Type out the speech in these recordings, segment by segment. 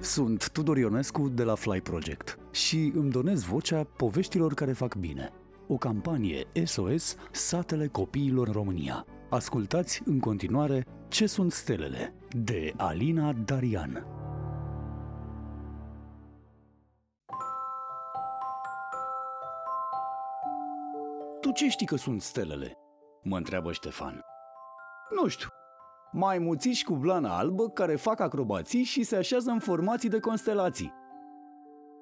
Sunt Tudor Ionescu de la Fly Project și îmi donez vocea poveștilor care fac bine. O campanie SOS Satele Copiilor în România. Ascultați în continuare Ce sunt stelele de Alina Darian. Tu ce știi că sunt stelele? Mă întreabă Ștefan. Nu știu, maimuțiși cu blană albă care fac acrobații și se așează în formații de constelații.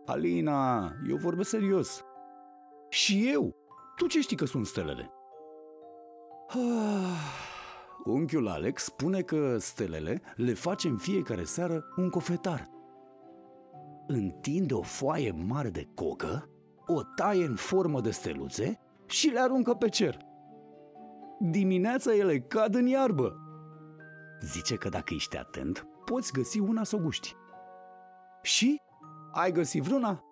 Alina, eu vorbesc serios. Și eu? Tu ce știi că sunt stelele? Ah, unchiul Alex spune că stelele le face în fiecare seară un cofetar. Întinde o foaie mare de cocă, o taie în formă de steluțe și le aruncă pe cer. Dimineața ele cad în iarbă Zice că dacă ești atent, poți găsi una să o guști. Și? Ai găsit vreuna?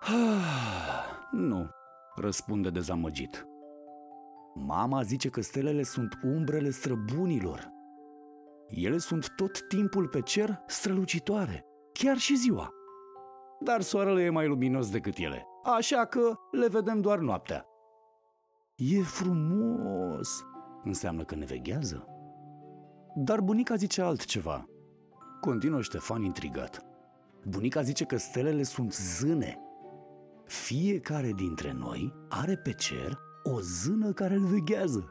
Ah, nu, răspunde dezamăgit. Mama zice că stelele sunt umbrele străbunilor. Ele sunt tot timpul pe cer strălucitoare, chiar și ziua. Dar soarele e mai luminos decât ele, așa că le vedem doar noaptea. E frumos! Înseamnă că ne veghează? Dar bunica zice altceva. Continuă Ștefan intrigat. Bunica zice că stelele sunt zâne. Fiecare dintre noi are pe cer o zână care îl veghează.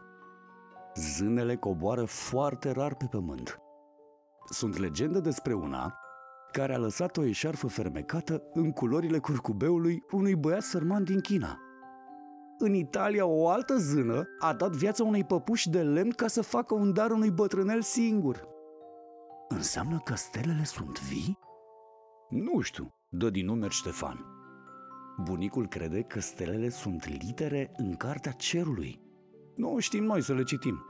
Zânele coboară foarte rar pe pământ. Sunt legende despre una care a lăsat o eșarfă fermecată în culorile curcubeului unui băiat sărman din China – în Italia, o altă zână a dat viața unei păpuși de lemn ca să facă un dar unui bătrânel singur. Înseamnă că stelele sunt vii? Nu știu, dă din numeri Ștefan. Bunicul crede că stelele sunt litere în cartea cerului. Nu știm noi să le citim.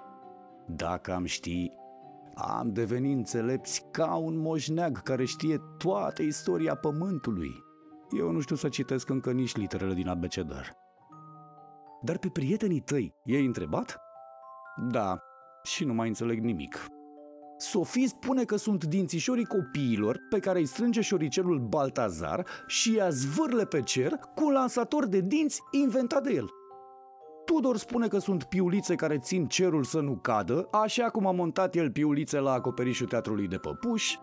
Dacă am ști, am devenit înțelepți ca un moșneag care știe toată istoria pământului. Eu nu știu să citesc încă nici literele din abecedar. Dar pe prietenii tăi i-ai întrebat? Da, și nu mai înțeleg nimic. Sofie spune că sunt dințișorii copiilor pe care îi strânge șoricelul Baltazar și ia zvârle pe cer cu un lansator de dinți inventat de el. Tudor spune că sunt piulițe care țin cerul să nu cadă, așa cum a montat el piulițe la acoperișul teatrului de păpuși.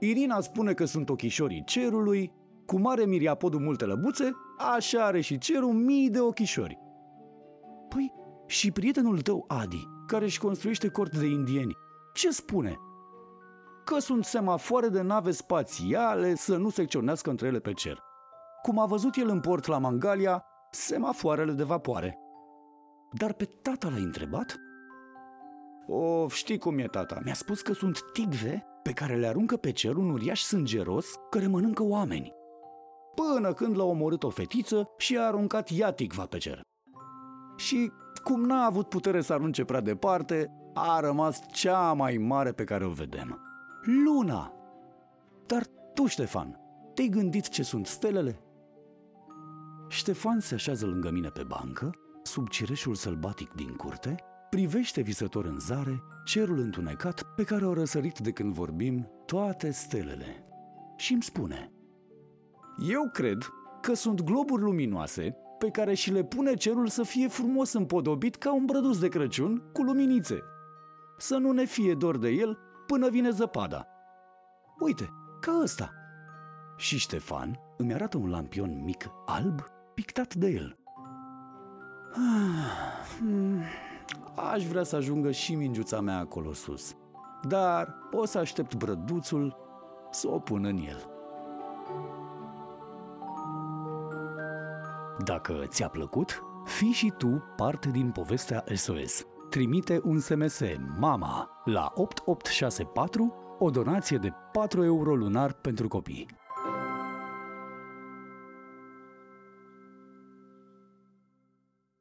Irina spune că sunt ochișorii cerului, cu mare miriapodul multe lăbuțe, așa are și cerul mii de ochișori. Păi, și prietenul tău, Adi, care își construiește cort de indieni, ce spune? Că sunt semafoare de nave spațiale să nu secționească între ele pe cer. Cum a văzut el în port la Mangalia, semafoarele de vapoare. Dar pe tata l-ai întrebat? Of, știi cum e tata. Mi-a spus că sunt tigve pe care le aruncă pe cer un uriaș sângeros care mănâncă oameni până când l-a omorât o fetiță și a aruncat iaticva pe cer. Și cum n-a avut putere să arunce prea departe, a rămas cea mai mare pe care o vedem. Luna! Dar tu, Ștefan, te-ai gândit ce sunt stelele? Ștefan se așează lângă mine pe bancă, sub cireșul sălbatic din curte, privește visător în zare cerul întunecat pe care au răsărit de când vorbim toate stelele și îmi spune – eu cred că sunt globuri luminoase pe care și le pune cerul să fie frumos împodobit ca un brăduț de Crăciun cu luminițe. Să nu ne fie dor de el până vine zăpada. Uite, ca ăsta. Și Ștefan îmi arată un lampion mic alb pictat de el. Ah, hmm, aș vrea să ajungă și mingiuța mea acolo sus, dar o să aștept brăduțul să o pun în el. Dacă ți-a plăcut, fii și tu parte din povestea SOS. Trimite un SMS MAMA la 8864, o donație de 4 euro lunar pentru copii.